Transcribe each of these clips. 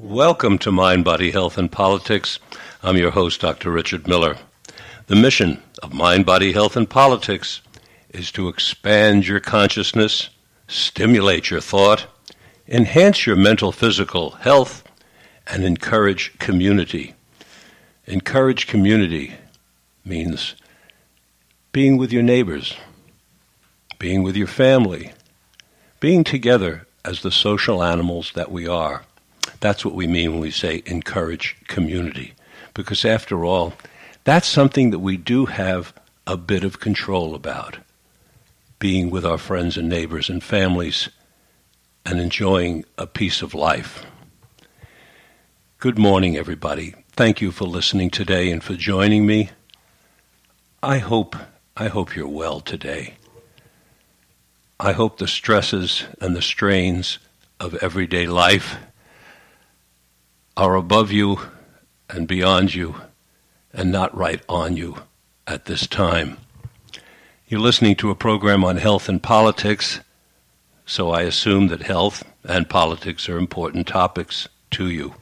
Welcome to Mind, Body, Health, and Politics. I'm your host, Dr. Richard Miller. The mission of Mind, Body, Health, and Politics is to expand your consciousness, stimulate your thought, enhance your mental physical health, and encourage community. Encourage community means being with your neighbors, being with your family, being together as the social animals that we are. That's what we mean when we say encourage community. Because after all, that's something that we do have a bit of control about. Being with our friends and neighbors and families and enjoying a piece of life. Good morning, everybody. Thank you for listening today and for joining me. I hope I hope you're well today. I hope the stresses and the strains of everyday life are above you and beyond you and not right on you at this time. You're listening to a program on health and politics, so I assume that health and politics are important topics to you.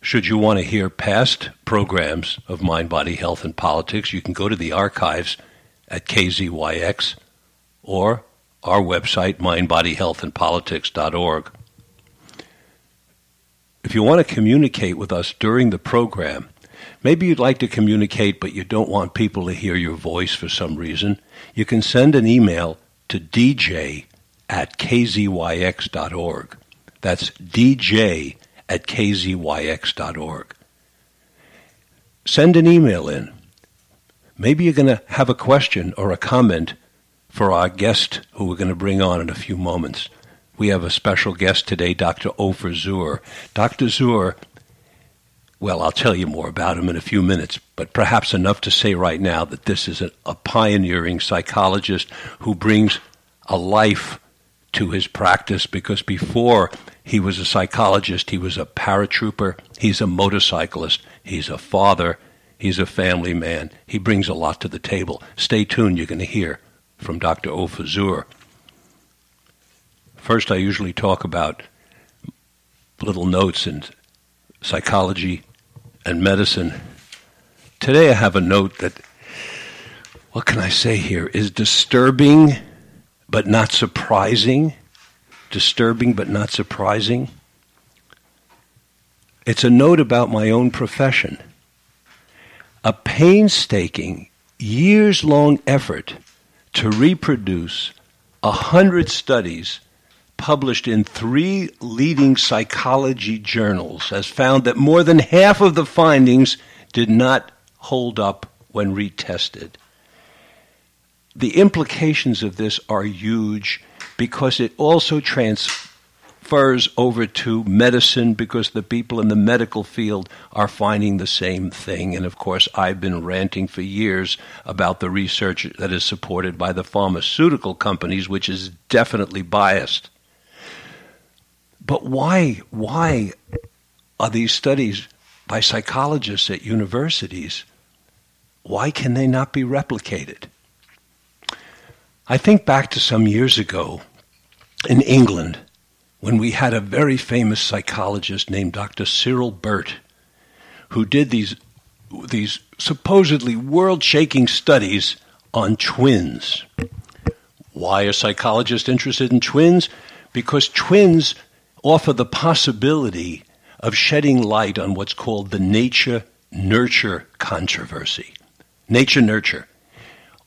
Should you want to hear past programs of Mind, Body, Health, and Politics, you can go to the archives at KZYX or our website, mindbodyhealthandpolitics.org. If you want to communicate with us during the program, maybe you'd like to communicate but you don't want people to hear your voice for some reason, you can send an email to dj at kzyx.org. That's dj at kzyx.org. Send an email in. Maybe you're going to have a question or a comment for our guest who we're going to bring on in a few moments. We have a special guest today, Dr. Ofer Zur. Dr. Zur, well, I'll tell you more about him in a few minutes, but perhaps enough to say right now that this is a, a pioneering psychologist who brings a life to his practice because before he was a psychologist, he was a paratrooper, he's a motorcyclist, he's a father, he's a family man. He brings a lot to the table. Stay tuned, you're going to hear from Dr. Ofer Zur. First, I usually talk about little notes in psychology and medicine. Today, I have a note that, what can I say here, is disturbing but not surprising. Disturbing but not surprising. It's a note about my own profession. A painstaking, years long effort to reproduce a hundred studies published in three leading psychology journals has found that more than half of the findings did not hold up when retested. The implications of this are huge because it also transfers over to medicine because the people in the medical field are finding the same thing. And of course, I've been ranting for years about the research that is supported by the pharmaceutical companies, which is definitely biased. But why, why are these studies by psychologists at universities, why can they not be replicated? I think back to some years ago in England when we had a very famous psychologist named Dr. Cyril Burt who did these these supposedly world-shaking studies on twins. Why are psychologists interested in twins? Because twins offer the possibility of shedding light on what's called the nature nurture controversy. Nature nurture.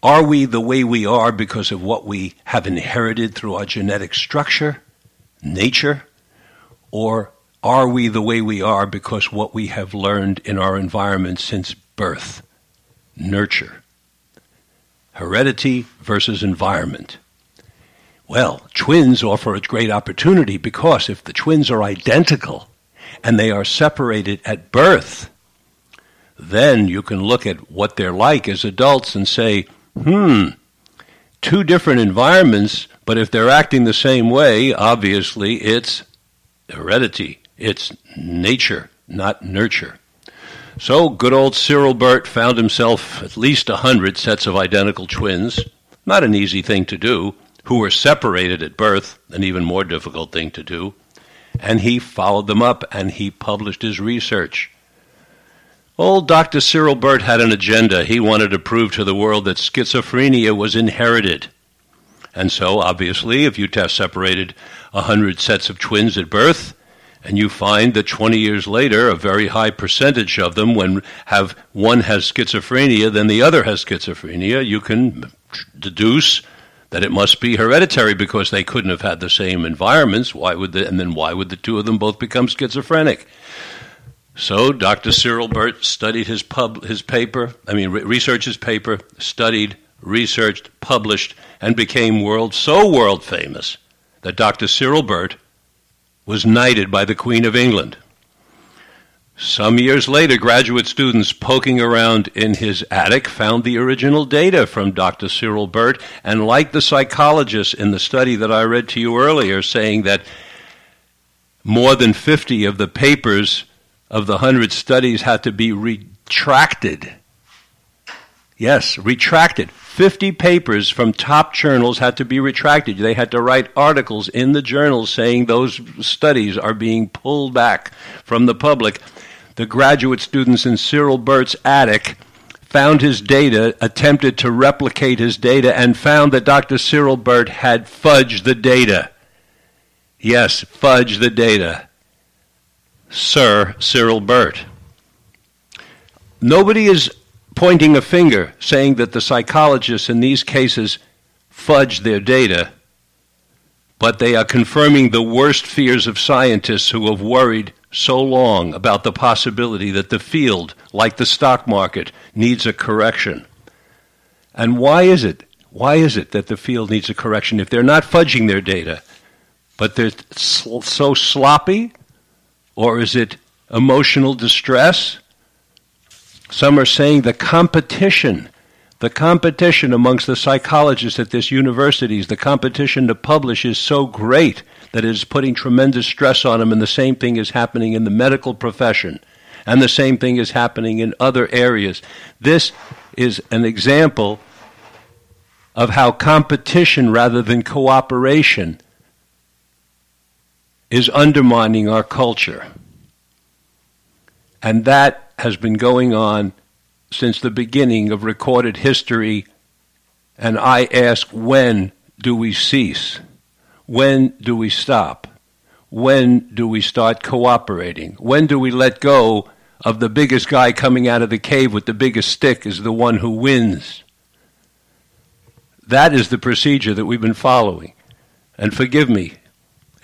Are we the way we are because of what we have inherited through our genetic structure, nature, or are we the way we are because what we have learned in our environment since birth, nurture? Heredity versus environment. Well, twins offer a great opportunity because if the twins are identical and they are separated at birth, then you can look at what they're like as adults and say, hmm, two different environments, but if they're acting the same way, obviously it's heredity, it's nature, not nurture. So good old Cyril Burt found himself at least a hundred sets of identical twins. Not an easy thing to do. who were separated at birth, an even more difficult thing to do, and he followed them up and he published his research. Old Dr. Cyril Burt had an agenda. He wanted to prove to the world that schizophrenia was inherited. And so, obviously, if you test separated 100 sets of twins at birth, and you find that 20 years later, a very high percentage of them, when have one has schizophrenia, then the other has schizophrenia, you can deduce that it must be hereditary because they couldn't have had the same environments. Why would the, and then why would the two of them both become schizophrenic? So Dr. Cyril Burt studied his pub, his paper, I mean, re- researched his paper, studied, researched, published, and became world so world famous that Dr. Cyril Burt was knighted by the Queen of England. Some years later, graduate students poking around in his attic found the original data from Dr. Cyril Burt, and like the psychologist in the study that I read to you earlier, saying that more than 50 of the papers of the 100 studies had to be retracted. Yes, retracted. 50 papers from top journals had to be retracted. They had to write articles in the journals saying those studies are being pulled back from the public the graduate students in Cyril Burt's attic found his data, attempted to replicate his data, and found that Dr. Cyril Burt had fudged the data. Yes, fudged the data. Sir Cyril Burt. Nobody is pointing a finger saying that the psychologists in these cases fudge their data, but they are confirming the worst fears of scientists who have worried so long about the possibility that the field, like the stock market, needs a correction. And why is it? Why is it that the field needs a correction if they're not fudging their data, but they're so sloppy? Or is it emotional distress? Some are saying the competition, the competition amongst the psychologists at this universities, the competition to publish is so great that it is putting tremendous stress on them, and the same thing is happening in the medical profession, and the same thing is happening in other areas. This is an example of how competition rather than cooperation is undermining our culture. And that has been going on since the beginning of recorded history. And I ask, when do we cease? When do we stop? When do we start cooperating? When do we let go of the biggest guy coming out of the cave with the biggest stick is the one who wins? That is the procedure that we've been following. And forgive me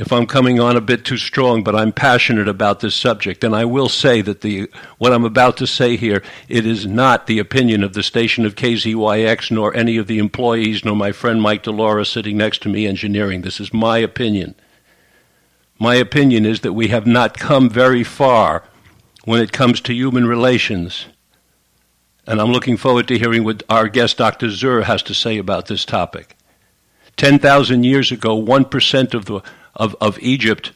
if I'm coming on a bit too strong, but I'm passionate about this subject, and I will say that the what I'm about to say here, it is not the opinion of the station of KZYX, nor any of the employees, nor my friend Mike Delora sitting next to me engineering. This is my opinion. My opinion is that we have not come very far when it comes to human relations. And I'm looking forward to hearing what our guest, Dr. Zur, has to say about this topic. 10,000 years ago, 1% of the of, of Egypt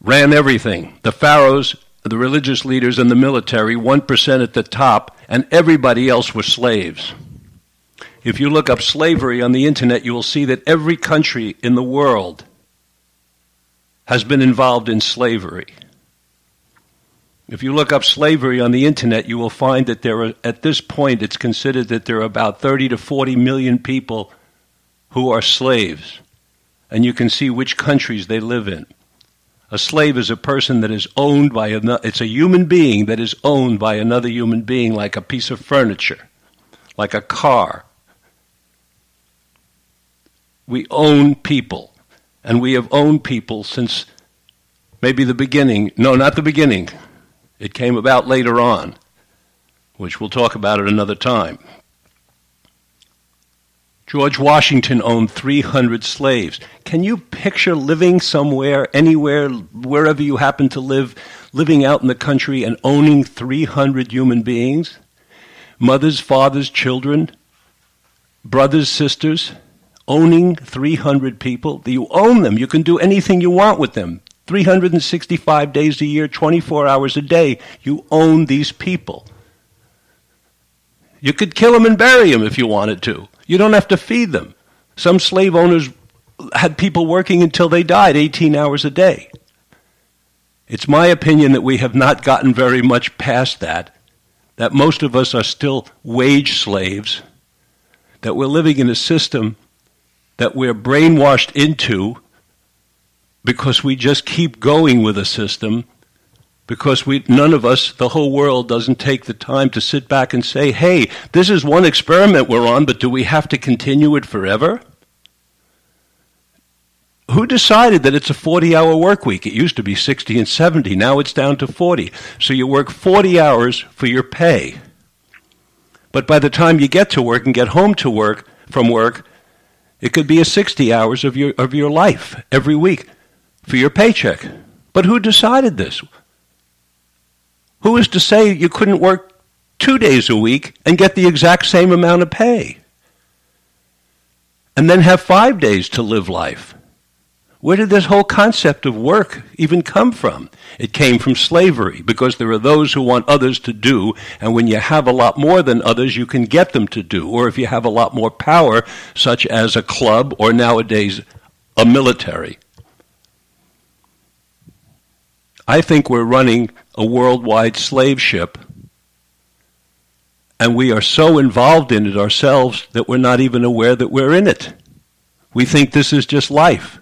ran everything. The pharaohs, the religious leaders, and the military, 1% at the top, and everybody else were slaves. If you look up slavery on the internet, you will see that every country in the world has been involved in slavery. If you look up slavery on the internet, you will find that there are, at this point, it's considered that there are about 30 to 40 million people who are slaves and you can see which countries they live in. A slave is a person that is owned by another, it's a human being that is owned by another human being, like a piece of furniture, like a car. We own people, and we have owned people since maybe the beginning. No, not the beginning. It came about later on, which we'll talk about at another time. George Washington owned 300 slaves. Can you picture living somewhere, anywhere, wherever you happen to live, living out in the country and owning 300 human beings? Mothers, fathers, children, brothers, sisters, owning 300 people. You own them. You can do anything you want with them. 365 days a year, 24 hours a day. You own these people. You could kill them and bury them if you wanted to. You don't have to feed them. Some slave owners had people working until they died, 18 hours a day. It's my opinion that we have not gotten very much past that, that most of us are still wage slaves, that we're living in a system that we're brainwashed into because we just keep going with a system because we none of us the whole world doesn't take the time to sit back and say hey this is one experiment we're on but do we have to continue it forever? Who decided that it's a 40 hour work week? It used to be 60 and 70 now it's down to 40 so you work 40 hours for your pay. But by the time you get to work and get home to work from work it could be a 60 hours of your of your life every week for your paycheck. But who decided this who is to say you couldn't work two days a week and get the exact same amount of pay? And then have five days to live life? Where did this whole concept of work even come from? It came from slavery, because there are those who want others to do, and when you have a lot more than others, you can get them to do. Or if you have a lot more power, such as a club or nowadays a military. I think we're running a worldwide slave ship, and we are so involved in it ourselves that we're not even aware that we're in it. We think this is just life.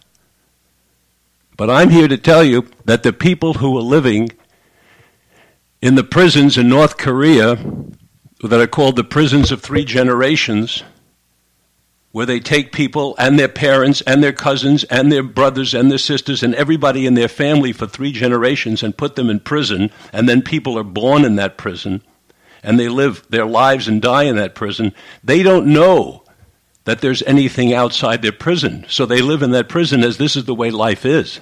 But I'm here to tell you that the people who are living in the prisons in North Korea that are called the prisons of three generations where they take people and their parents and their cousins and their brothers and their sisters and everybody in their family for three generations and put them in prison, and then people are born in that prison and they live their lives and die in that prison, they don't know that there's anything outside their prison. So they live in that prison as this is the way life is.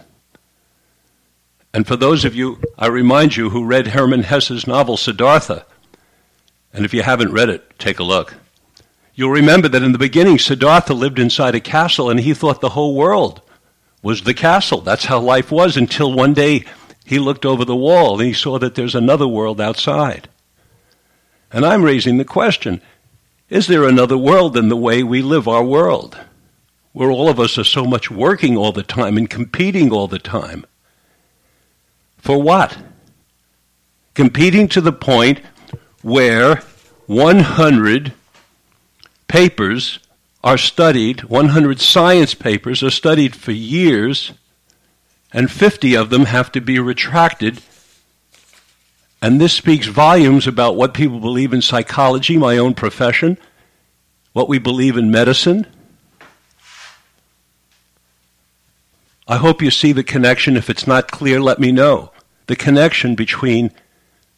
And for those of you, I remind you, who read Hermann Hesse's novel Siddhartha, and if you haven't read it, take a look. You'll remember that in the beginning, Siddhartha lived inside a castle and he thought the whole world was the castle. That's how life was until one day he looked over the wall and he saw that there's another world outside. And I'm raising the question is there another world than the way we live our world? Where all of us are so much working all the time and competing all the time. For what? Competing to the point where 100 papers are studied, 100 science papers are studied for years, and 50 of them have to be retracted. And this speaks volumes about what people believe in psychology, my own profession, what we believe in medicine. I hope you see the connection. If it's not clear, let me know. The connection between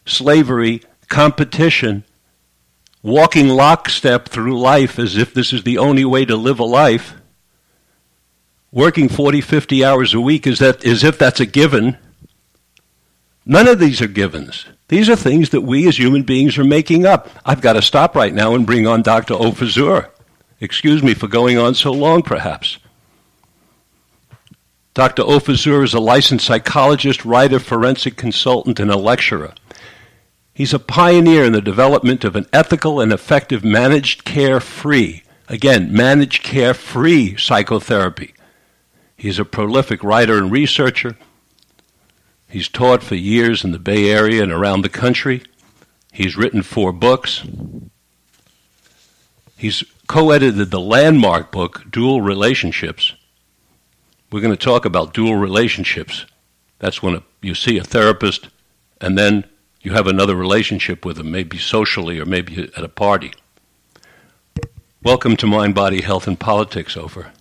slavery, competition, walking lockstep through life as if this is the only way to live a life, working 40, 50 hours a week is that, as if that's a given. None of these are givens. These are things that we as human beings are making up. I've got to stop right now and bring on Dr. Ofer Zur. Excuse me for going on so long, perhaps. Dr. Ofer Zur is a licensed psychologist, writer, forensic consultant, and a lecturer. He's a pioneer in the development of an ethical and effective managed care free, again, managed care free psychotherapy. He's a prolific writer and researcher. He's taught for years in the Bay Area and around the country. He's written four books. He's co edited the landmark book, Dual Relationships. We're going to talk about dual relationships. That's when you see a therapist and then you have another relationship with them, maybe socially or maybe at a party. Welcome to Mind, Body, Health, and Politics, Ofer.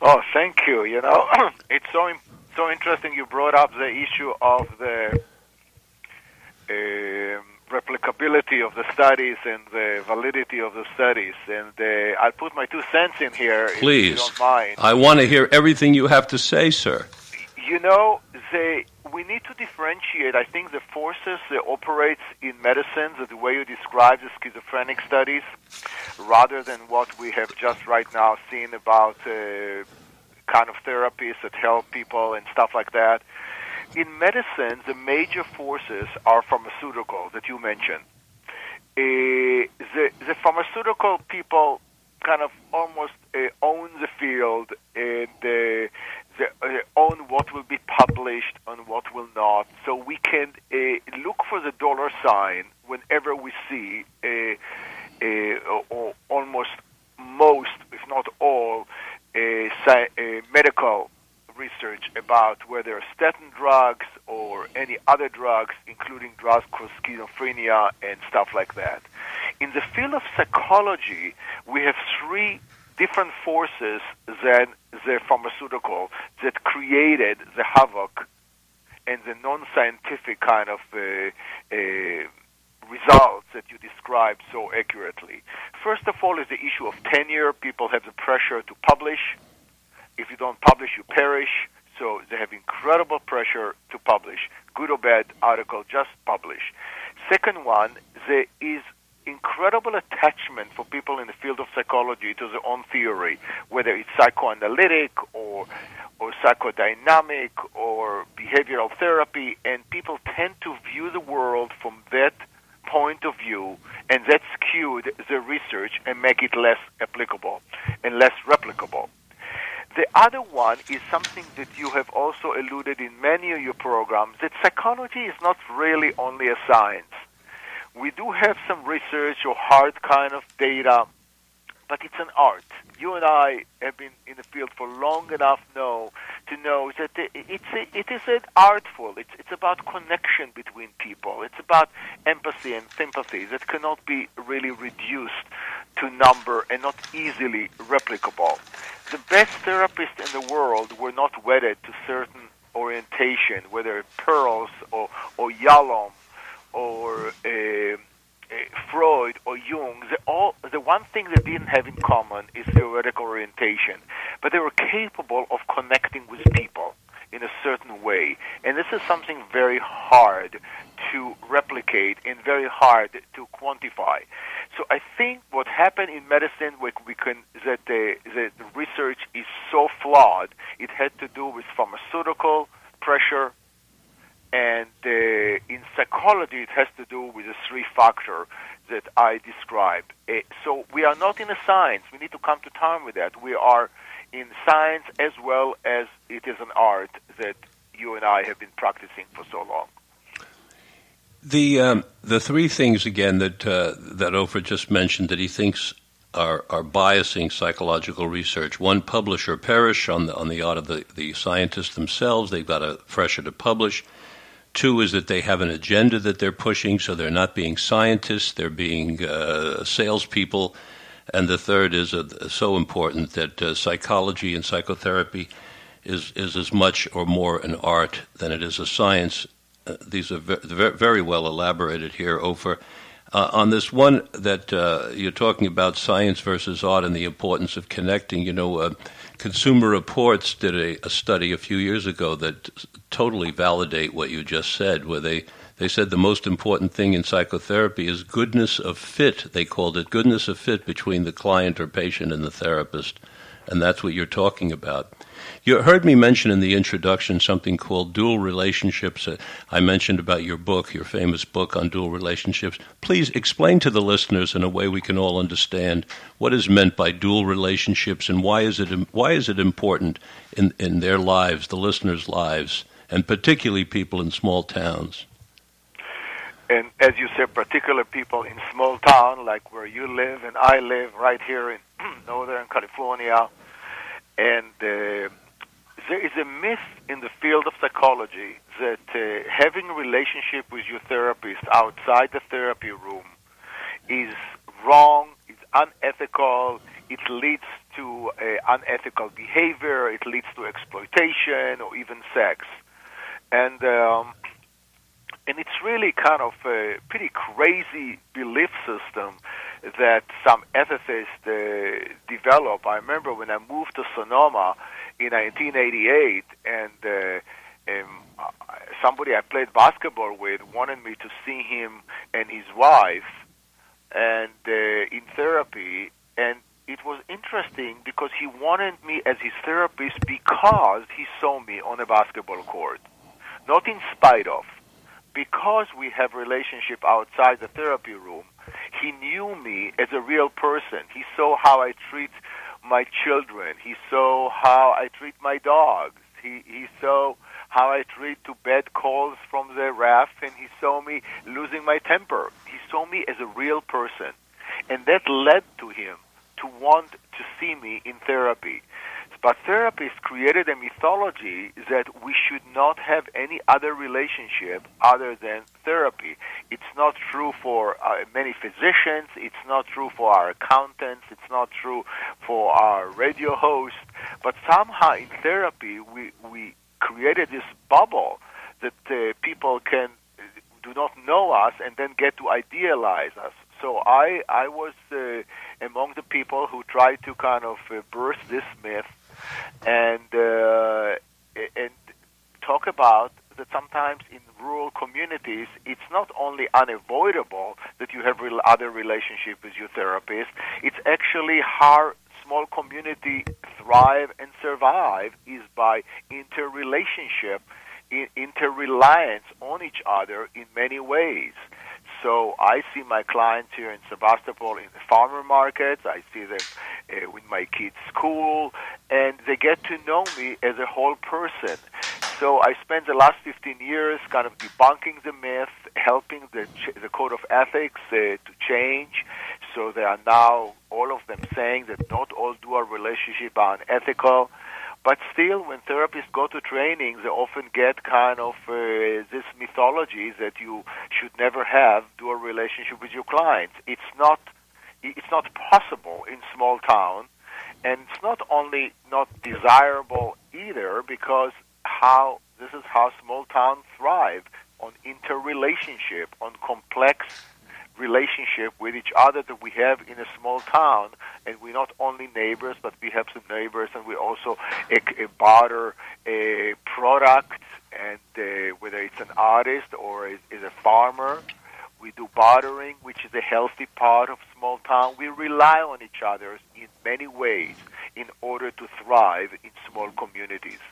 Oh, thank you. You know, it's so so interesting you brought up the issue of the uh, replicability of the studies and the validity of the studies. And uh, I'll put my two cents in here, if you don't mind. Please. I want to hear everything you have to say, sir. You know, they we need to differentiate. I think the forces that operates in medicine, the way you describe the schizophrenic studies, rather than what we have just right now seen about uh, kind of therapies that help people and stuff like that. In medicine, the major forces are pharmaceutical that you mentioned. Uh, the, the pharmaceutical people kind of almost uh, own the field and uh, the, uh, own what will be published and what will not. So we can uh, look for the dollar sign whenever we see uh, uh, or almost most, if not all, medical research about whether statin drugs or any other drugs, including drugs for schizophrenia and stuff like that. In the field of psychology, we have three different forces than the pharmaceutical that created the havoc and the non-scientific kind of uh, uh, results that you described so accurately. First of all is the issue of tenure. People have the pressure to publish. If you don't publish, you perish. So they have incredible pressure to publish. Good or bad article, just publish. Second one, there is incredible attachment for people in the field of psychology to their own theory, whether it's psychoanalytic or or psychodynamic or behavioral therapy, and people tend to view the world from that point of view, and that skewed the research and make it less applicable and less replicable. The other one is something that you have also alluded in many of your programs that psychology is not really only a science. We do have some research or hard kind of data, but it's an art. You and I have been in the field for long enough know to know that it's a, it is an artful. It's it's about connection between people. It's about empathy and sympathy that cannot be really reduced to number and not easily replicable. The best therapists in the world were not wedded to certain orientation, whether Perls or or Yalom or uh, uh, Freud or Jung, the, all, the one thing they didn't have in common is theoretical orientation, but they were capable of connecting with people in a certain way. And this is something very hard to replicate and very hard to quantify. So I think what happened in medicine, we, we can that the, the research is so flawed. It had to do with pharmaceutical pressure, and uh, in psychology, it has to do with the three factor that I described. Uh, so we are not in a science. We need to come to terms with that. We are in science as well as it is an art that you and I have been practicing for so long. The um, the three things again that uh, that Ofer just mentioned that he thinks are, are biasing psychological research. One, publisher perish on the on the art of the, the scientists themselves. They've got a pressure to publish. Two is that they have an agenda that they're pushing, so they're not being scientists, they're being uh, salespeople. And the third is uh, so important that uh, psychology and psychotherapy is, is as much or more an art than it is a science. Uh, these are ve- very well elaborated here Ofer. Uh, on this one that uh, you're talking about science versus art and the importance of connecting, you know, Consumer Reports did a, a, study a few years ago that totally validate what you just said, where they, they said the most important thing in psychotherapy is goodness of fit. They called it goodness of fit between the client or patient and the therapist. And that's what you're talking about. You heard me mention in the introduction something called dual relationships. Uh, I mentioned about your book, your famous book on dual relationships. Please explain to the listeners in a way we can all understand what is meant by dual relationships and why is it why is it important in, in their lives, the listeners' lives, and particularly people in small towns. And as you said, particular people in small town like where you live and I live, right here in Northern California, and uh, there is a myth in the field of psychology that uh, having a relationship with your therapist outside the therapy room is wrong, it's unethical, it leads to uh, unethical behavior, it leads to exploitation or even sex. And um, and it's really kind of a pretty crazy belief system that some ethicists uh, develop. I remember when I moved to Sonoma in 1988, and um, somebody I played basketball with wanted me to see him and his wife, and uh, in therapy, and it was interesting because he wanted me as his therapist because he saw me on a basketball court, not in spite of. Because we have relationship outside the therapy room, he knew me as a real person. He saw how I treat my children. He saw how I treat my dogs. He he saw how I treat to bad calls from the ref, and he saw me losing my temper. He saw me as a real person, and that led to him to want to see me in therapy. But therapists created a mythology that we should not have any other relationship other than therapy. It's not true for uh, many physicians. It's not true for our accountants. It's not true for our radio hosts. But somehow in therapy, we, we created this bubble that uh, people can do not know us and then get to idealize us. So I I was uh, among the people who tried to kind of uh, burst this myth and uh, and talk about that sometimes in rural communities it's not only unavoidable that you have real other relationship with your therapist it's actually how small community thrive and survive is by interrelationship interreliance on each other in many ways so I see my clients here in Sebastopol in the farmer markets. I see them uh, with my kids' school, and they get to know me as a whole person. So I spent the last 15 years kind of debunking the myth, helping the, ch- the code of ethics uh, to change. So they are now all of them saying that not all dual relationships are unethical. But still, when therapists go to training, they often get kind of uh, this mythology that you should never have dual relationship with your clients. It's not, it's not possible in small town, and it's not only not desirable either because how this is how small towns thrive on interrelationship, on complex relationship with each other that we have in a small town, and we're not only neighbors, but we have some neighbors, and we also eh, a, a eh, barter eh, a product, and whether it's an artist or is, is a farmer. We do bartering, which is a healthy part of small town. We rely on each other in many ways in order to thrive in small communities.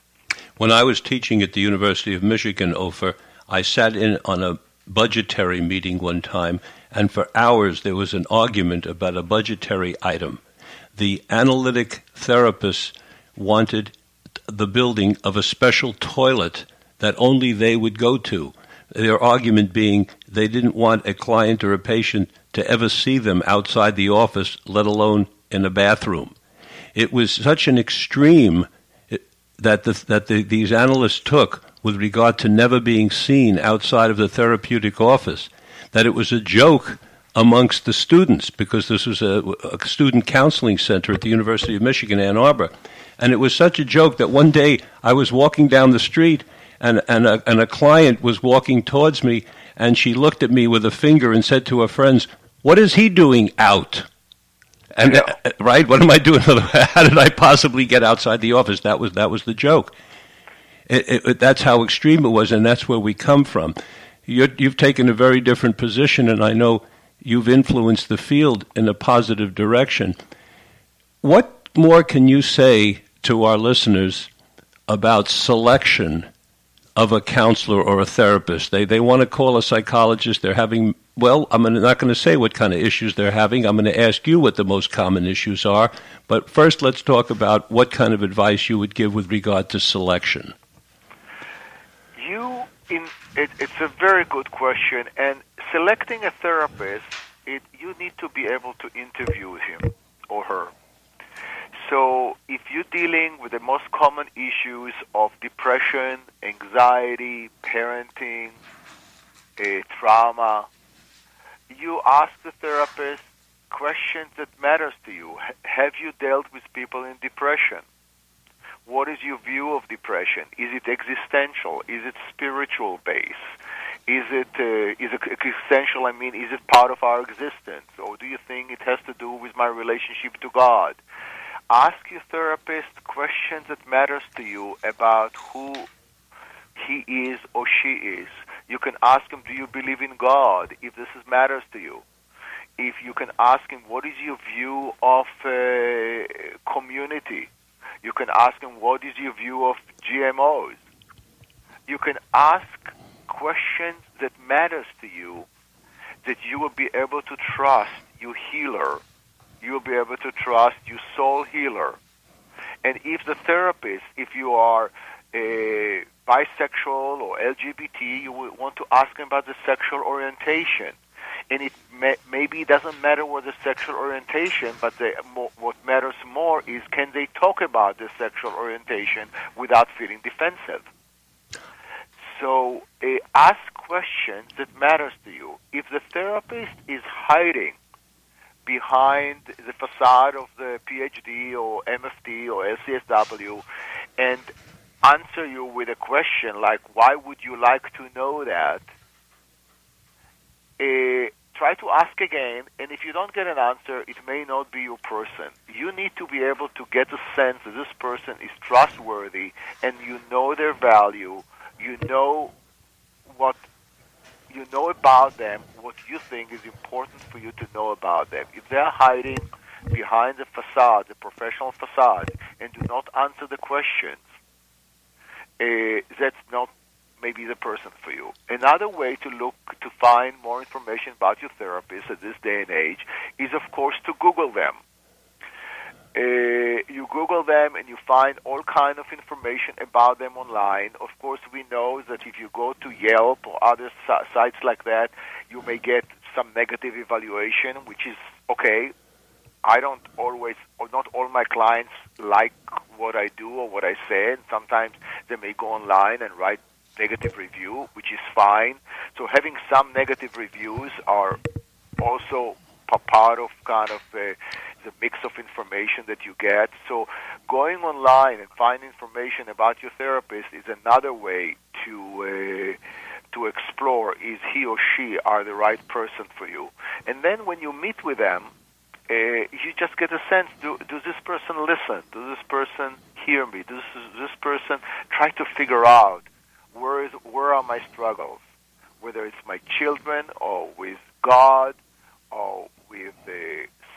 When I was teaching at the University of Michigan, Ofer, I sat in on a budgetary meeting one time, and for hours there was an argument about a budgetary item. The analytic therapists wanted the building of a special toilet that only they would go to. Their argument being they didn't want a client or a patient to ever see them outside the office, let alone in a bathroom. It was such an extreme eh, that the, that the, these analysts took with regard to never being seen outside of the therapeutic office, that it was a joke amongst the students because this was a, a, student counseling center at the University of Michigan, Ann Arbor. And it was such a joke that one day I was walking down the street and, and, a, and a client was walking towards me and she looked at me with a finger and said to her friends, What is he doing out? And yeah. uh, right, what am I doing? How did I possibly get outside the office? That was that was the joke. It, it, that's how extreme it was, and that's where we come from. You have taken a very different position, and I know you've influenced the field in a positive direction. What more can you say to our listeners about selection of a counselor or a therapist? They they want to call a psychologist. They're having well, I'm not going to say what kind of issues they're having. I'm going to ask you what the most common issues are. But first, let's talk about what kind of advice you would give with regard to selection you in it, it's a very good question, and selecting a therapist, it, you need to be able to interview him or her. So if you're dealing with the most common issues of depression, anxiety, parenting, uh, trauma, you ask the therapist questions that matters to you. H- have you dealt with people in depression? What is your view of depression? Is it existential? Is it spiritual based? Is it uh, is it existential? I mean, is it part of our existence, or do you think it has to do with my relationship to God? Ask your therapist questions that matters to you about who he is or she is. You can ask him, "Do you believe in God?" If this is, matters to you. If you can ask him, "What is your view of uh, community?" You can ask him, what is your view of GMOs? You can ask questions that matters to you that you will be able to trust your healer. You will be able to trust your soul healer. And if the therapist, if you are a bisexual or LGBT, you will want to ask him about the sexual orientation. And it may, maybe doesn't matter what the sexual orientation, but the, what matters more is can they talk about the sexual orientation without feeling defensive. So uh, ask questions that matters to you. If the therapist is hiding behind the facade of the PhD or MFT or LCSW and answer you with a question like, why would you like to know that? Uh, try to ask again, and if you don't get an answer, it may not be your person. You need to be able to get a sense that this person is trustworthy and you know their value you know what you know about them, what you think is important for you to know about them. If they're hiding behind the facade, the professional facade, and do not answer the questions, uh, that's not maybe the person for you. Another way to look to find more information about your therapist at this day and age is, of course, to Google them. Uh, you Google them and you find all kind of information about them online. Of course, we know that if you go to Yelp or other sites like that, you may get some negative evaluation, which is okay. I don't always, or not all my clients like what I do or what I say, and sometimes they may go online and write negative review, which is fine. So having some negative reviews are also part of kind of uh, the mix of information that you get. So going online and finding information about your therapist is another way to uh, to explore is he or she are the right person for you. And then when you meet with them, uh, you just get a sense: do, does this person listen? Does this person hear me? Does this person try to figure out where is where are my struggles? Whether it's my children or with God or with uh,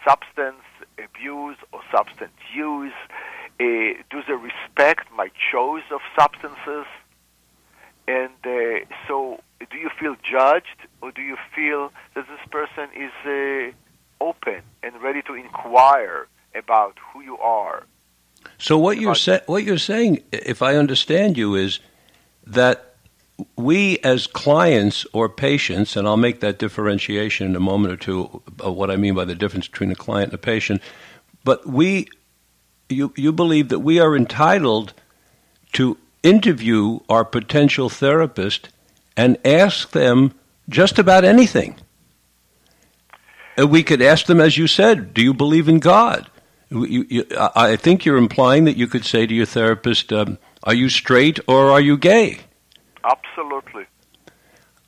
substance abuse or substance use? Uh, do they respect my choice of substances? And uh, so, do you feel judged, or do you feel that this person is uh, open and ready to inquire about who you are? So, what you're sa- what you're saying, if I understand you, is that we as clients or patients, and I'll make that differentiation in a moment or two of what I mean by the difference between a client and a patient, but we, you, you believe that we are entitled to interview our potential therapist and ask them just about anything. And we could ask them, as you said, do you believe in God? You, you, I think you're implying that you could say to your therapist, um, are you straight or are you gay? Absolutely.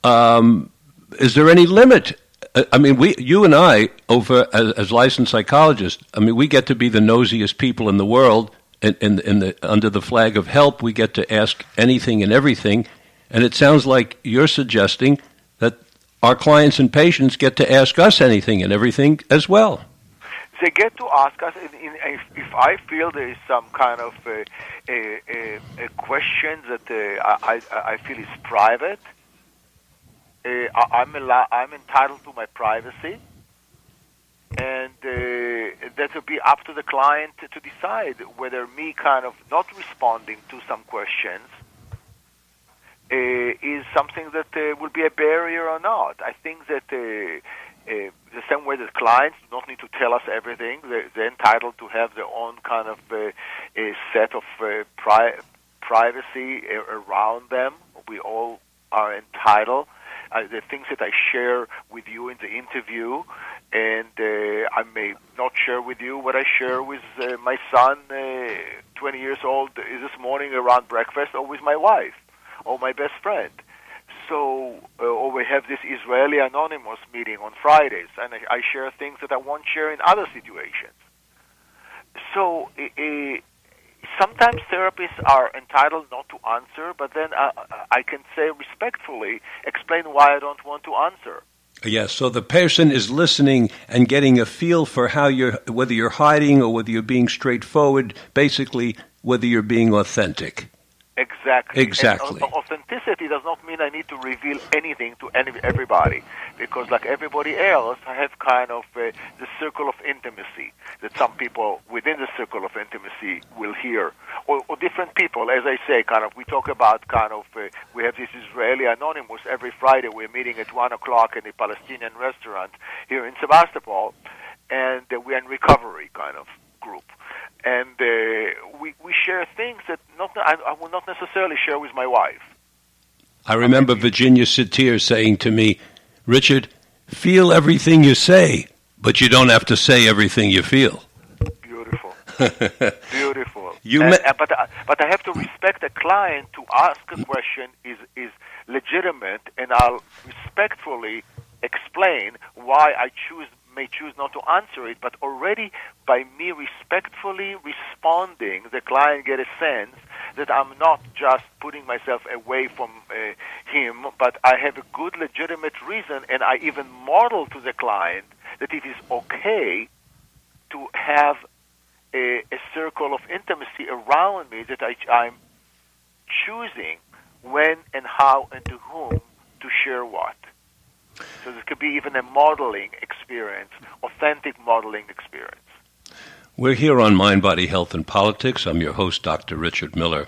Um, is there any limit? Uh, I mean, we, you and I, Ofer as, as, licensed psychologists, I mean, we get to be the nosiest people in the world. In the, under the flag of help, we get to ask anything and everything. And it sounds like you're suggesting that our clients and patients get to ask us anything and everything as well. They get to ask us in, in, if, if, I feel there is some kind of a, a, a question that uh, I, I feel is private. Uh, I'm, al- I'm entitled to my privacy, and uh, that will be up to the client to decide whether me kind of not responding to some questions uh, is something that uh, will be a barrier or not. I think that uh, uh, the same way that clients do not need to tell us everything. They're, they're entitled to have their own kind of uh, a set of uh, pri- privacy around them. We all are entitled. Uh, the things that I share with you in the interview, and uh, I may not share with you what I share with uh, my son, uh, 20 years old, this morning around breakfast, or with my wife, or my best friend so, uh, or we have this Israeli Anonymous meeting on Fridays, and I, I share things that I won't share in other situations. So, uh, sometimes therapists are entitled not to answer, but then uh, I can say respectfully, explain why I don't want to answer. Yes, so the person is listening and getting a feel for how you're, whether you're hiding or whether you're being straightforward, basically, whether you're being authentic. Exactly. Exactly. And authenticity does not mean I need to reveal anything to any, everybody, because like everybody else, I have kind of uh, the circle of intimacy that some people within the circle of intimacy will hear, or, or different people. As I say, kind of we talk about kind of uh, we have this Israeli anonymous every Friday. We're meeting at one o'clock in a Palestinian restaurant here in Sebastopol, and uh, we're in recovery kind of group and uh, we we share things that not I, I will not necessarily share with my wife. I remember Virginia Satir saying to me, "Richard, feel everything you say, but you don't have to say everything you feel." Beautiful, beautiful. You and, uh, but uh, but I have to respect a client to ask a question is is legitimate, and I'll respectfully explain why I choose may choose not to answer it, but already by me respectfully responding, the client get a sense that I'm not just putting myself away from uh, him, but I have a good legitimate reason, and I even model to the client that it is okay to have a, a circle of intimacy around me that I, I'm choosing when and how and to whom to share what. So this could be even a modeling experience, authentic modeling experience. We're here on Mind, Body, Health, and Politics. I'm your host, Dr. Richard Miller.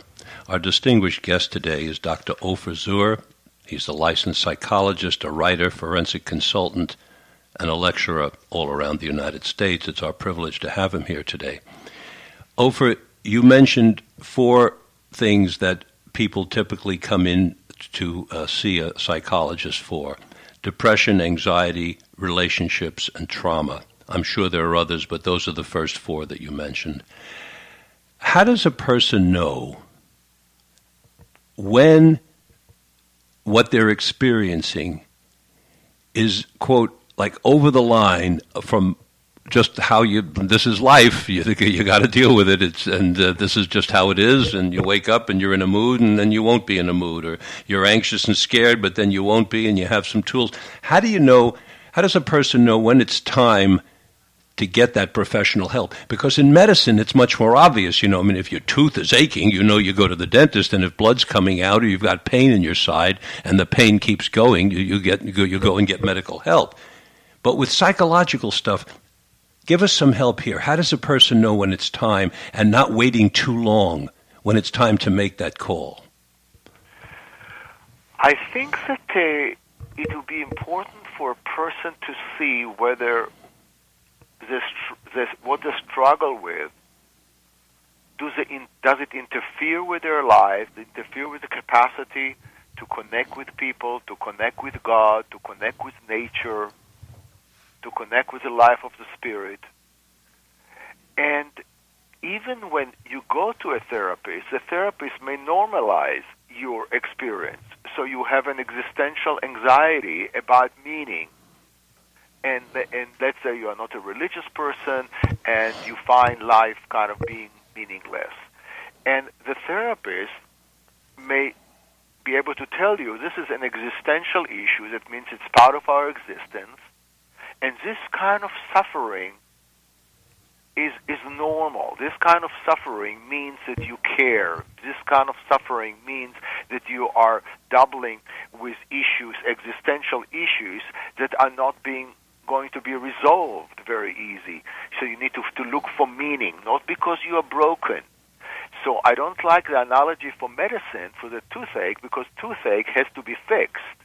Our distinguished guest today is Dr. Ofer Zur. He's a licensed psychologist, a writer, forensic consultant, and a lecturer all around the United States. It's our privilege to have him here today. Ofer, you mentioned four things that people typically come in to uh, see a psychologist for depression, anxiety, relationships, and trauma. I'm sure there are others, but those are the first four that you mentioned. How does a person know when what they're experiencing is, quote, like over the line from just how you this is life. You you got to deal with it. It's and uh, this is just how it is. And you wake up and you're in a mood and then you won't be in a mood. Or you're anxious and scared but then you won't be and you have some tools. How do you know how does a person know when it's time to get that professional help? Because in medicine it's much more obvious you know. I mean if your tooth is aching you know you go to the dentist and if blood's coming out or you've got pain in your side and the pain keeps going you, you get you go, you go and get medical help. But with psychological stuff Give us some help here. How does a person know when it's time and not waiting too long when it's time to make that call? I think that uh, it will be important for a person to see whether this, this what they struggle with does it, in, does it interfere with their life, interfere with the capacity to connect with people, to connect with God, to connect with nature, to connect with the life of the spirit. And even when you go to a therapist, the therapist may normalize your experience. So you have an existential anxiety about meaning. And, and let's say you are not a religious person and you find life kind of being meaningless. And the therapist may be able to tell you this is an existential issue, that means it's part of our existence, and this kind of suffering is is normal. This kind of suffering means that you care. This kind of suffering means that you are doubling with issues, existential issues that are not being going to be resolved very easy. So you need to to look for meaning, not because you are broken. So I don't like the analogy for medicine for the toothache because toothache has to be fixed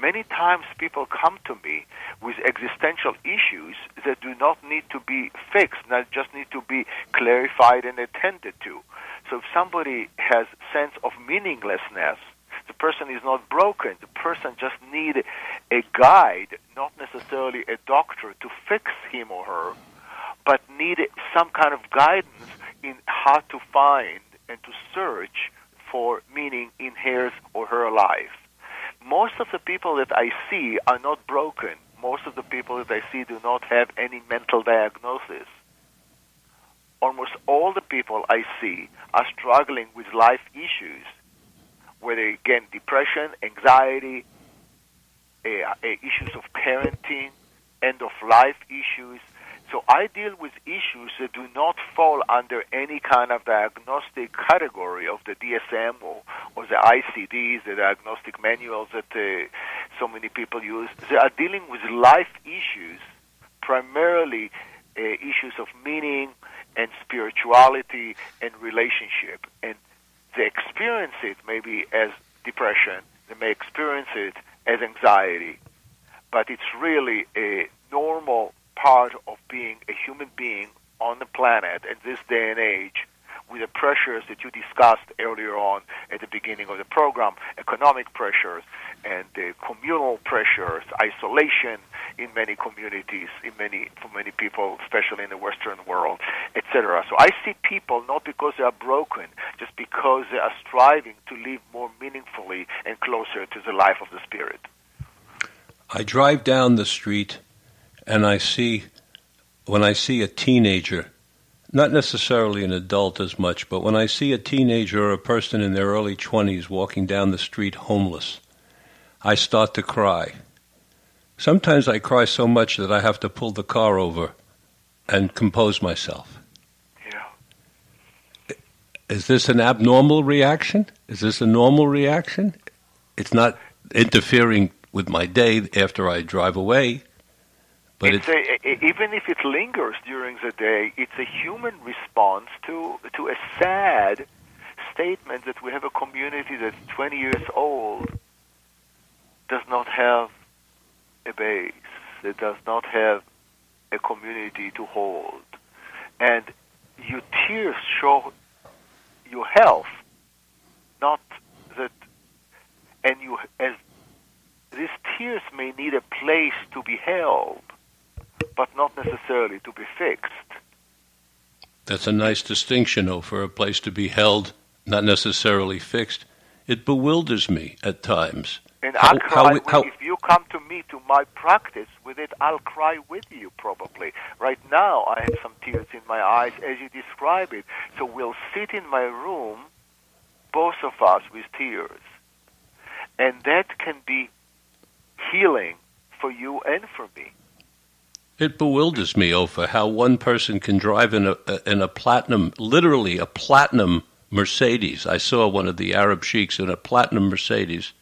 many times people come to me with existential issues that do not need to be fixed, not just need to be clarified and attended to. So if somebody has sense of meaninglessness, the person is not broken. The person just need a guide, not necessarily a doctor to fix him or her, but need some kind of guidance in how to find and to search for meaning in his or her life most of the people that I see are not broken. Most of the people that I see do not have any mental diagnosis. Almost all the people I see are struggling with life issues, whether again depression, anxiety, uh, uh, issues of parenting, end of life issues, So I deal with issues that do not fall under any kind of diagnostic category of the DSM or, or the ICDs, the diagnostic manuals that uh, so many people use. They are dealing with life issues, primarily uh, issues of meaning and spirituality and relationship. And they experience it maybe as depression, they may experience it as anxiety, but it's really a normal part of being a human being on the planet in this day and age with the pressures that you discussed earlier on at the beginning of the program, economic pressures and uh, communal pressures, isolation in many communities, in many for many people, especially in the Western world, etc. So I see people not because they are broken, just because they are striving to live more meaningfully and closer to the life of the spirit. I drive down the street and I see when I see a teenager, not necessarily an adult as much, but when I see a teenager or a person in their early 20s walking down the street homeless, I start to cry. Sometimes I cry so much that I have to pull the car over and compose myself. Yeah. Is this an abnormal reaction? Is this a normal reaction? It's not interfering with my day after I drive away. But it's a, even if it lingers during the day, it's a human response to to a sad statement that we have a community that's 20 years old, does not have a base, that does not have a community to hold, and your tears show your health, not that, and you as these tears may need a place to be held but not necessarily to be fixed. That's a nice distinction, though, for a place to be held, not necessarily fixed. It bewilders me at times. And how, I'll cry how, how, if you come to me to my practice with it. I'll cry with you probably. Right now, I have some tears in my eyes as you describe it. So we'll sit in my room, both of us, with tears, and that can be healing for you and for me. It bewilders me, Ofer, how one person can drive in a in a platinum, literally a platinum Mercedes. I saw one of the Arab sheiks in a platinum Mercedes,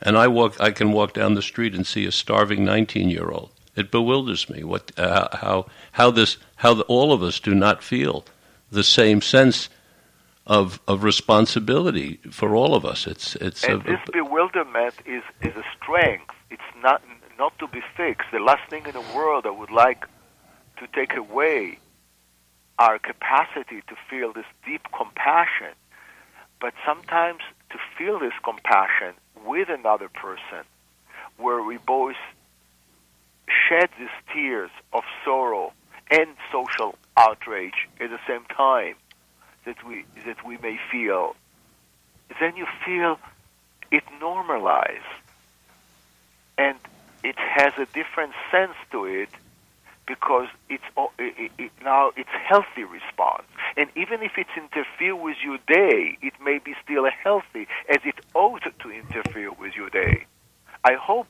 and I walk. I can walk down the street and see a starving nineteen-year-old. It bewilders me what uh, how how this how the, all of us do not feel the same sense of of responsibility for all of us. It's it's and a, this bewilderment is is a strength. It's not not to be fixed. The last thing in the world I would like to take away our capacity to feel this deep compassion, but sometimes to feel this compassion with another person, where we both shed these tears of sorrow and social outrage at the same time that we that we may feel, then you feel it normalize. And it has a different sense to it because it's it, it, now it's healthy response. And even if it interferes with your day, it may be still a healthy, as it ought to interfere with your day. I hope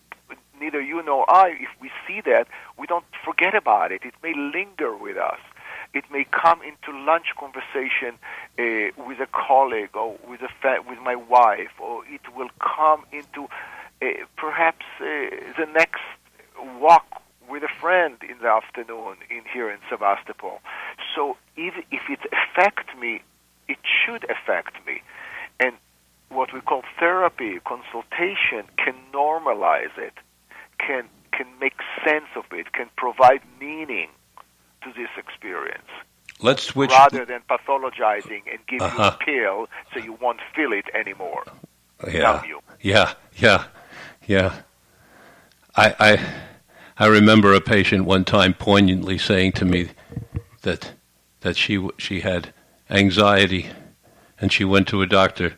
neither you nor I, if we see that, we don't forget about it. It may linger with us. It may come into lunch conversation uh, with a colleague or with a fa- with my wife, or it will come into perhaps uh, the next walk with a friend in the afternoon in here in Sebastopol. So if, if it affects me, it should affect me. And what we call therapy, consultation, can normalize it, can can make sense of it, can provide meaning to this experience. Let's switch rather than pathologizing and give uh-huh. you a pill so you won't feel it anymore. Yeah, yeah, yeah. Yeah. I, I, I remember a patient one time poignantly saying to me that, that she, she had anxiety and she went to a doctor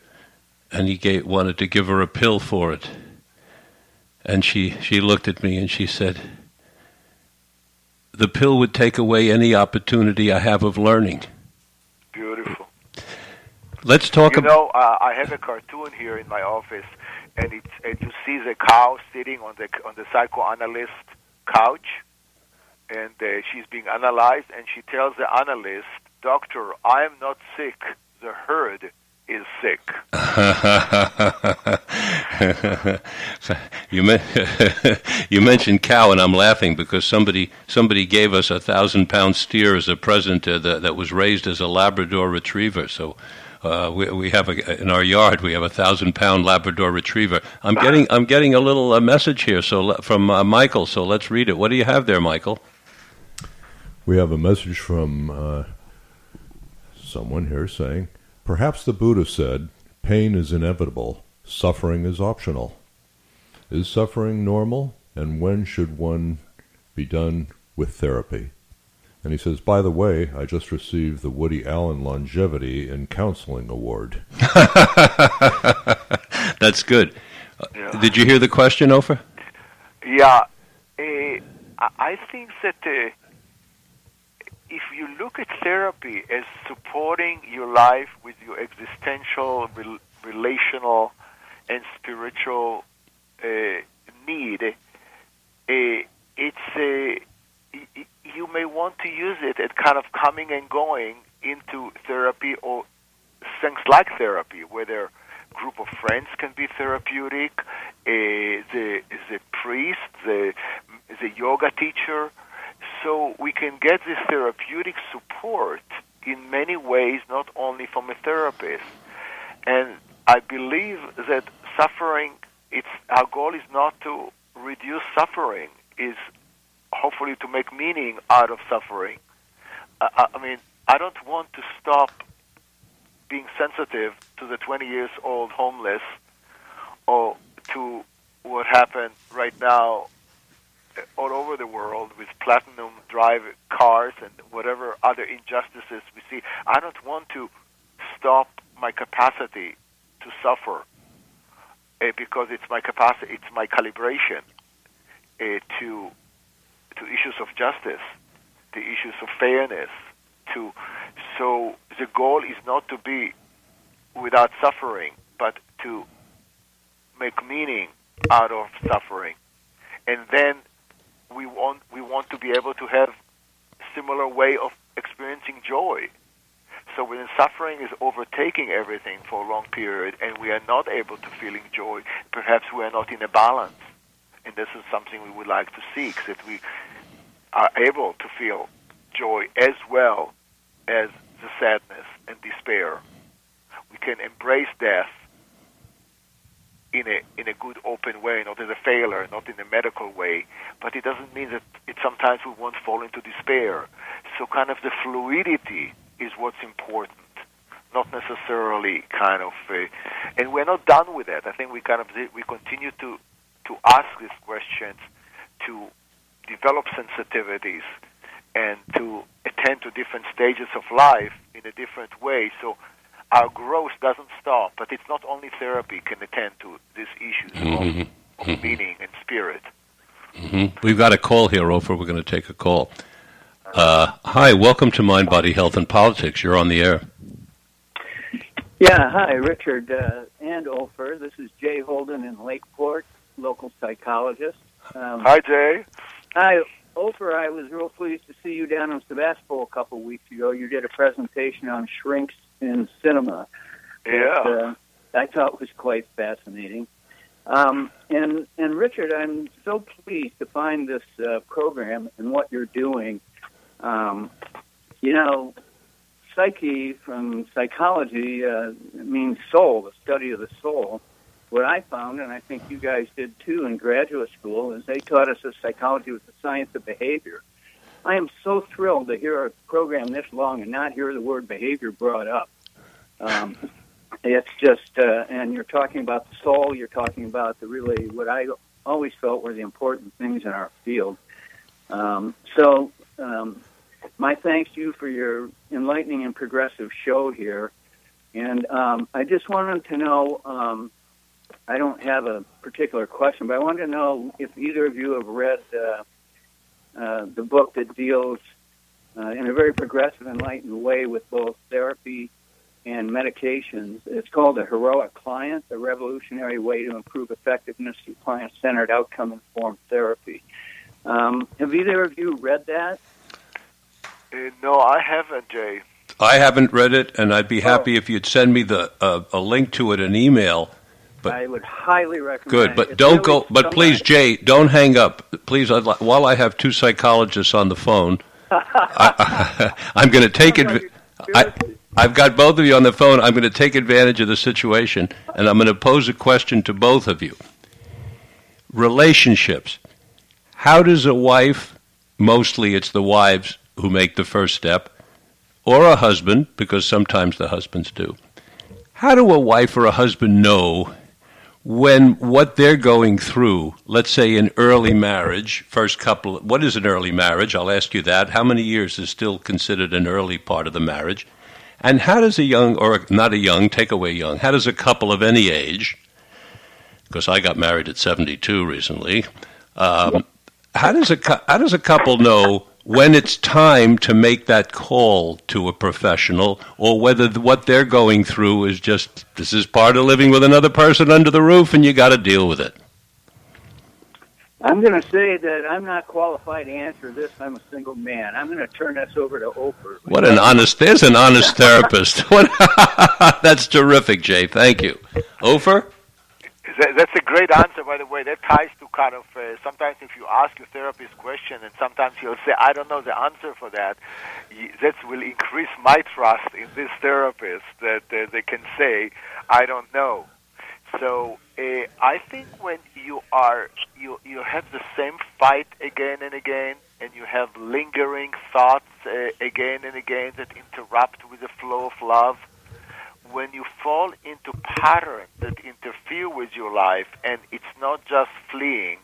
and he gave, wanted to give her a pill for it. And she, she looked at me and she said, The pill would take away any opportunity I have of learning. Beautiful. Let's talk about. You know, uh, I have a cartoon here in my office and it's and you see the cow sitting on the on the psychoanalyst couch, and uh, she's being analyzed, and she tells the analyst, "Doctor, I am not sick. The herd is sick." you, you mentioned cow, and I'm laughing because somebody somebody gave us a thousand pound steer as a present uh, that, that was raised as a Labrador Retriever. So uh, we, we have a, in our yard we have a thousand pound Labrador Retriever. I'm getting I'm getting a little uh, message here so from uh, Michael. So let's read it. What do you have there, Michael? We have a message from uh, someone here saying, perhaps the Buddha said, pain is inevitable, suffering is optional. Is suffering normal, and when should one be done with therapy? And he says, by the way, I just received the Woody Allen Longevity in Counseling Award. That's good. Yeah. Did you hear the question, Ofer? Yeah. Uh, I think that uh, if you look at therapy as supporting your life with your existential, re- relational, and spiritual uh, need, uh, it's uh, you may want to use it at kind of coming and going into therapy or things like therapy, whether a group of friends can be therapeutic, uh, the the priest, the the yoga teacher so we can get this therapeutic support in many ways, not only from a therapist. And I believe that suffering, it's our goal is not to reduce suffering, is hopefully to make meaning out of suffering. I, I mean, I don't want to stop being sensitive to the 20 years old homeless or to what happened right now all over the world with platinum drive cars and whatever other injustices we see. I don't want to stop my capacity to suffer uh, because it's my capacity, it's my calibration uh, to to issues of justice, to issues of fairness. To so the goal is not to be without suffering, but to make meaning out of suffering, and then we want we want to be able to have similar way of experiencing joy. So when suffering is overtaking everything for a long period and we are not able to feeling joy, perhaps we are not in a balance. And this is something we would like to seek, that we are able to feel joy as well as the sadness and despair. We can embrace death in a in a good open way, not as a failure, not in a medical way. But it doesn't mean that it sometimes we won't fall into despair. So kind of the fluidity is what's important, not necessarily kind of. Uh, and we're not done with that. I think we kind of we continue to to ask these questions, to develop sensitivities, and to attend to different stages of life in a different way. So our growth doesn't stop, but it's not only therapy can attend to these issues mm-hmm. of, of mm-hmm. meaning and spirit. Mm-hmm. We've got a call here, Ofer. We're going to take a call. Uh, hi, welcome to Mind, Body, Health, and Politics. You're on the air. Yeah, hi, Richard uh, and Ofer. This is Jay Holden in Lakeport, local psychologist. Um, hi, Jay. Hi, Ofer. I was real pleased to see you down in Sebastopol a couple of weeks ago. You did a presentation on shrinks in cinema. Yeah. That, uh, I thought was quite fascinating. Um, and and Richard, I'm so pleased to find this uh, program and what you're doing. Um, you know, psyche from psychology uh, means soul, the study of the soul. What I found, and I think you guys did too in graduate school, is they taught us that psychology was the science of behavior. I am so thrilled to hear a program this long and not hear the word behavior brought up. Um, it's just, uh, and you're talking about the soul. You're talking about the really what I always felt were the important things in our field. Um, so, um, my thanks to you for your enlightening and progressive show here. And um, I just wanted to know. Um, I don't have a particular question, but I wanted to know if either of you have read. Uh, uh, the book that deals uh, in a very progressive, enlightened way with both therapy and medications. It's called The Heroic Client, a revolutionary way to improve effectiveness through client centered outcome informed therapy. Um, have either of you read that? Uh, no, I haven't, Jay. I haven't read it, and I'd be happy Oh. if you'd send me the uh, a link to it, an email. But- I would highly recommend. Good, but don't go. But please. Jay, don't hang up. Please, I'd while I have two psychologists on the phone, I, I'm going to take it. I. I've got both of you on the phone. I'm going to take advantage of the situation, and I'm going to pose a question to both of you. Relationships. How does a wife, mostly it's the wives who make the first step, or a husband, because sometimes the husbands do, how do a wife or a husband know when what they're going through, let's say in early marriage, first couple, what is an early marriage? I'll ask you that. How many years is still considered an early part of the marriage? And how does a young, or not a young, take away young, how does a couple of any age, because I got married at 72 recently, um, how, does a, how does a couple know when it's time to make that call to a professional or whether th- what they're going through is just this is part of living with another person under the roof and you got to deal with it. I'm going to say that I'm not qualified to answer this. I'm a single man. I'm going to turn this over to Ofer. What an honest there's an honest therapist. What, that's terrific, Jay. Thank you. Ofer? That, that's a great answer, by the way. That ties to kind of uh, sometimes if you ask your therapist question, and sometimes he'll say, "I don't know the answer for that." That will increase my trust in this therapist that uh, they can say, "I don't know." So uh, I think when you are you you have the same fight again and again, and you have lingering thoughts uh, again and again that interrupt with the flow of love when you fall into patterns that interfere with your life and it's not just fleeing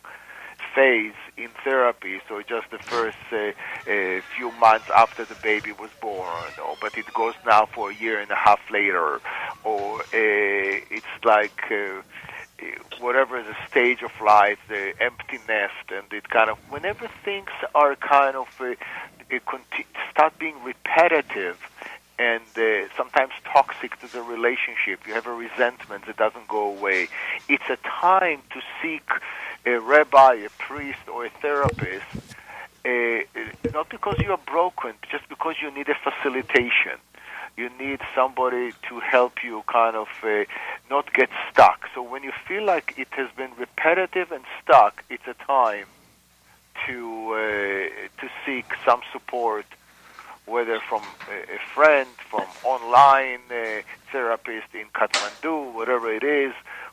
phase in therapy so just the first uh, uh, few months after the baby was born or but it goes now for a year and a half later or uh, it's like uh, uh, whatever the stage of life the empty nest and it kind of whenever things are kind of uh, uh, start being repetitive and uh, sometimes toxic to the relationship. You have a resentment that doesn't go away. It's a time to seek a rabbi, a priest, or a therapist, uh, not because you are broken, just because you need a facilitation. You need somebody to help you kind of uh, not get stuck. So when you feel like it has been repetitive and stuck, it's a time to uh, to seek some support whether from a, a friend, from online uh, therapist in Kathmandu, whatever it is,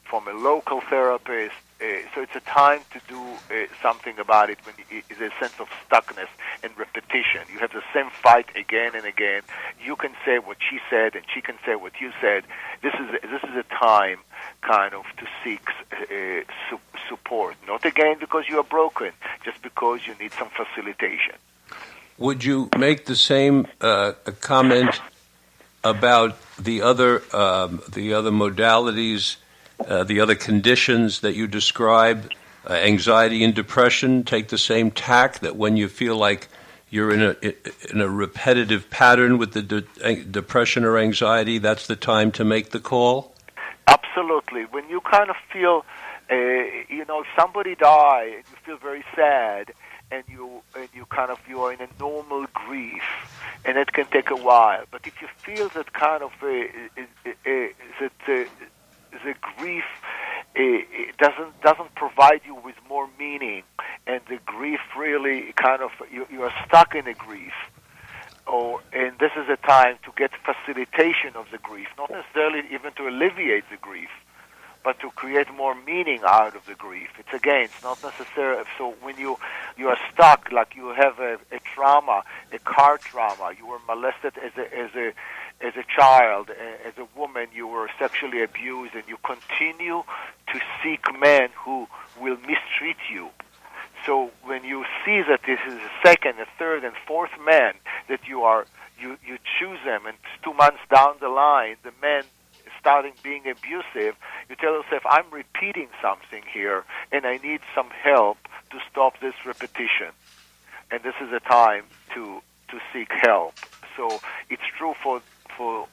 from a local therapist. Uh, so it's a time to do uh, something about it when is a sense of stuckness and repetition. You have the same fight again and again. You can say what she said, and she can say what you said. This is this is a time kind of to seek uh, su- support. Not again because you are broken, just because you need some facilitation. Would you make the same uh, comment about the other um, the other modalities, uh, the other conditions that you describe, uh, anxiety and depression? Take the same tack that when you feel like you're in a in a repetitive pattern with the de- depression or anxiety, that's the time to make the call. Absolutely. When you kind of feel, uh, you know, somebody and you feel very sad, and you and you kind of you are in a normal grief, and it can take a while. But if you feel that kind of uh, that the grief uh, doesn't doesn't provide you with more meaning, and the grief really kind of you, you are stuck in a grief. Or, and this is a time to get facilitation of the grief, not necessarily even to alleviate the grief, but to create more meaning out of the grief. It's again, it's not necessary. So when you you are stuck, like you have a, a trauma, a car trauma, you were molested as a as a as a child, as a woman, you were sexually abused, and you continue to seek men who will mistreat you. So when you see that this is a second, a third, and fourth man that you are, you you choose them, and two months down the line, the man starting being abusive. You tell yourself, "I'm repeating something here, and I need some help to stop this repetition." And this is a time to to seek help. So it's true for for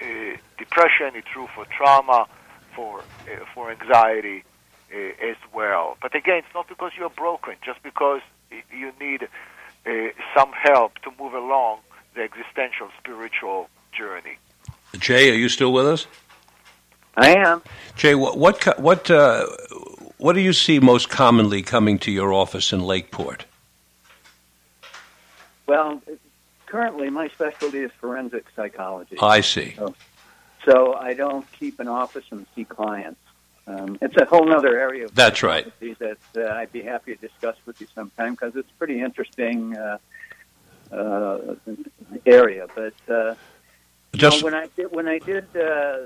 uh, depression. It's true for trauma, for uh, for anxiety uh, as well. But again, it's not because you're broken, just because you need uh, some help to move along the existential spiritual journey. Jay, are you still with us? I am. Jay, what what what uh, what do you see most commonly coming to your office in Lakeport? Well, currently my specialty is forensic psychology. I see. So, so I don't keep an office and see clients. Um, it's a whole other area of That's right. that uh, I'd be happy to discuss with you sometime because it's a pretty interesting uh, uh, area. But uh, Just when I did when I did uh,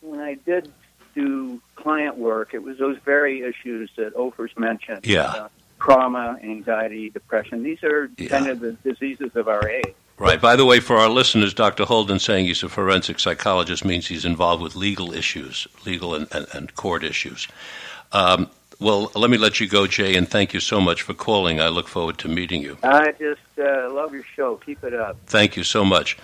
when I did do client work, it was those very issues that Ofer's mentioned. Yeah. Uh, trauma, anxiety, depression. These are Yeah. kind of the diseases of our age. right. By the way, for our listeners, Dr. Holden saying he's a forensic psychologist means he's involved with legal issues, legal and, and, and court issues. Um, well, let me let you go, Jay, and thank you so much for calling. I look forward to meeting you. I just uh, love your show. Keep it up. Thank you so much.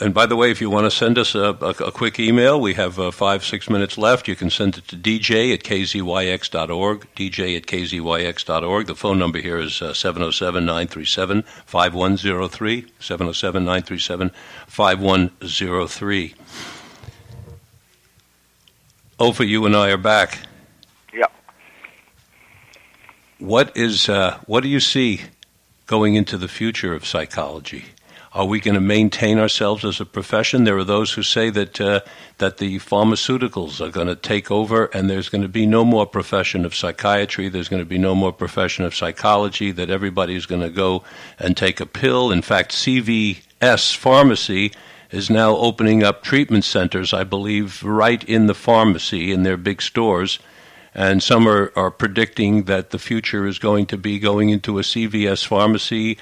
And by the way, if you want to send us a, a, a quick email, we have uh, five, six minutes left. You can send it to dj at kzyx.org, dj at kzyx.org. The phone number here is uh, 707 937 5103, 707 937 5103. Ofer, you and I are back. Yeah. What is uh, what do you see going into the future of psychology? Are we going to maintain ourselves as a profession? There are those who say that uh, that the pharmaceuticals are going to take over, and there's going to be no more profession of psychiatry. There's going to be no more profession of psychology. That everybody's going to go and take a pill. In fact, CVS pharmacy is now opening up treatment centers, I believe, right in the pharmacy in their big stores. And some are, are predicting that the future is going to be going into a CVS pharmacy,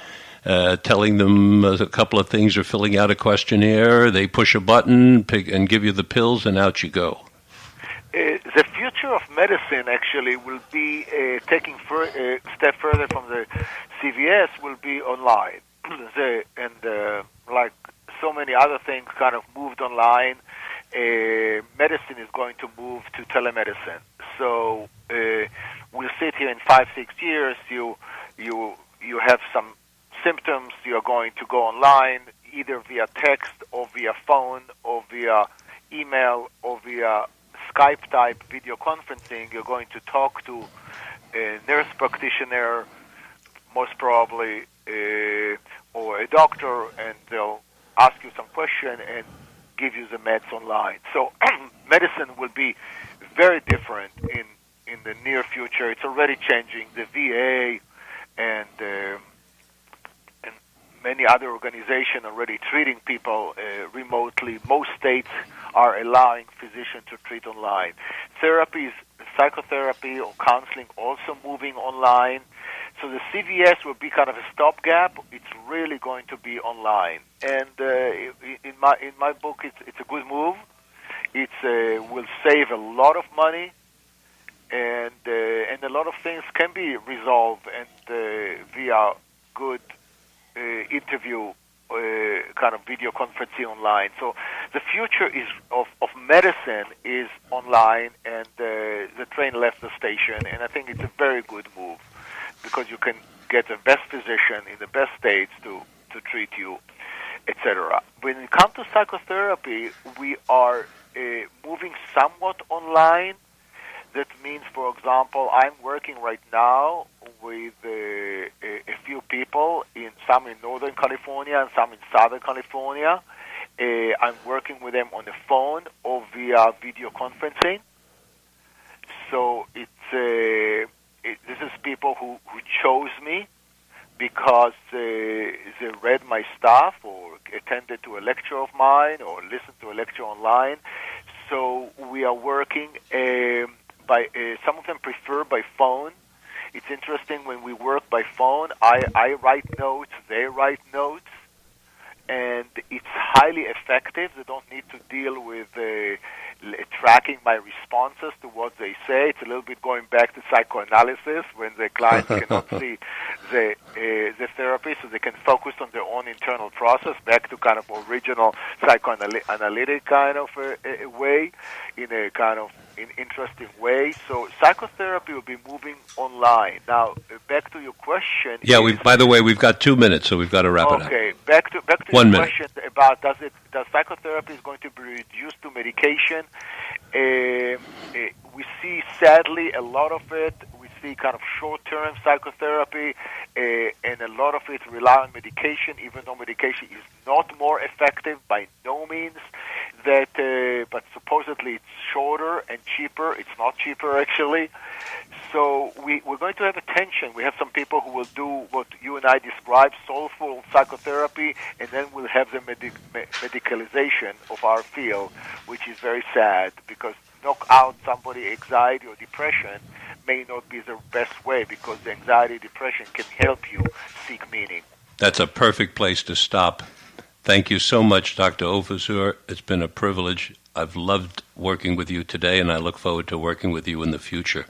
uh, telling them a couple of things or filling out a questionnaire. They push a button pick, and give you the pills, and out you go. Uh, the future of medicine actually will be uh, taking a uh, step further from the CVS will be online. the, and uh, like so many other things kind of moved online, uh, medicine is going to move to telemedicine. So uh, we'll sit here in five, six years. You, you, you have some symptoms. You're going to go online either via text or via phone or via email or via Skype type video conferencing. You're going to talk to a nurse practitioner, most probably, uh, or a doctor, and they'll ask you some question and give you the meds online. So medicine will be very different in in the near future. It's already changing. The VA and and many other organizations already treating people uh, remotely. Most states are allowing physicians to treat online. Therapies, psychotherapy or counseling also moving online. So the CVS will be kind of a stopgap. It's really going to be online, and uh, in my in my book, it's it's a good move. It uh, will save a lot of money, and uh, and a lot of things can be resolved and uh, via good interview uh, kind of video conferencing online. So the future is of, of medicine is online, and uh, the train left the station, and I think it's a very good move because you can get the best physician in the best states to, to treat you, etc. When it comes to psychotherapy, we are uh, moving somewhat online. That means, for example, I'm working right now with uh, a, a few people, in some in Northern California and some in Southern California. Uh, I'm working with them on the phone or via video conferencing. So it's uh, it, this is people who, who chose me because uh, they read my stuff or attended to a lecture of mine or listened to a lecture online. So we are working um, by uh, some of them prefer by phone. It's interesting when we work by phone. I, I write notes, they write notes, and it's highly effective. They don't need to deal with uh, tracking my responses to what they say. It's a little bit going back to psychoanalysis when the client cannot see the uh, the therapy so they can focus on their own internal process back to kind of original psychoanalytic kind of uh, uh, way in a kind of in interesting way. So psychotherapy will be moving online. Now, uh, back to your question. Yeah, we by the way, we've got 2 minutes, so we've got to wrap okay, it up. Okay, back to back to One your minute. question about does it does psychotherapy is going to be reduced to medication? Uh, uh, we see sadly a lot of it. See kind of short-term psychotherapy, uh, and a lot of it rely on medication, even though medication is not more effective by no means. That, uh, but supposedly it's shorter and cheaper. It's not cheaper actually. So we, we're going to have a tension. We have some people who will do what you and I described, soulful psychotherapy, and then we'll have the medic- me- medicalization of our field, which is very sad because knock out somebody anxiety or depression may not be the best way because the anxiety depression can help you seek meaning. That's a perfect place to stop. Thank you so much, Dr. Ofer Zur. It's been a privilege. I've loved working with you today, and I look forward to working with you in the future.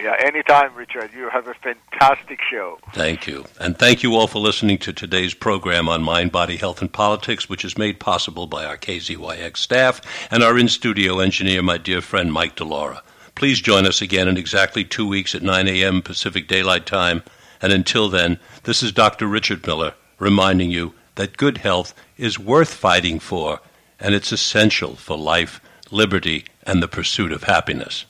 Yeah, anytime, Richard. You have a fantastic show. Thank you. And thank you all for listening to today's program on Mind, Body, Health, and Politics, which is made possible by our KZYX staff and our in studio engineer, my dear friend Mike Delora. Please join us again in exactly two weeks at 9 a.m. Pacific Daylight Time. And until then, this is Dr. Richard Miller reminding you that good health is worth fighting for, and it's essential for life, liberty, and the pursuit of happiness.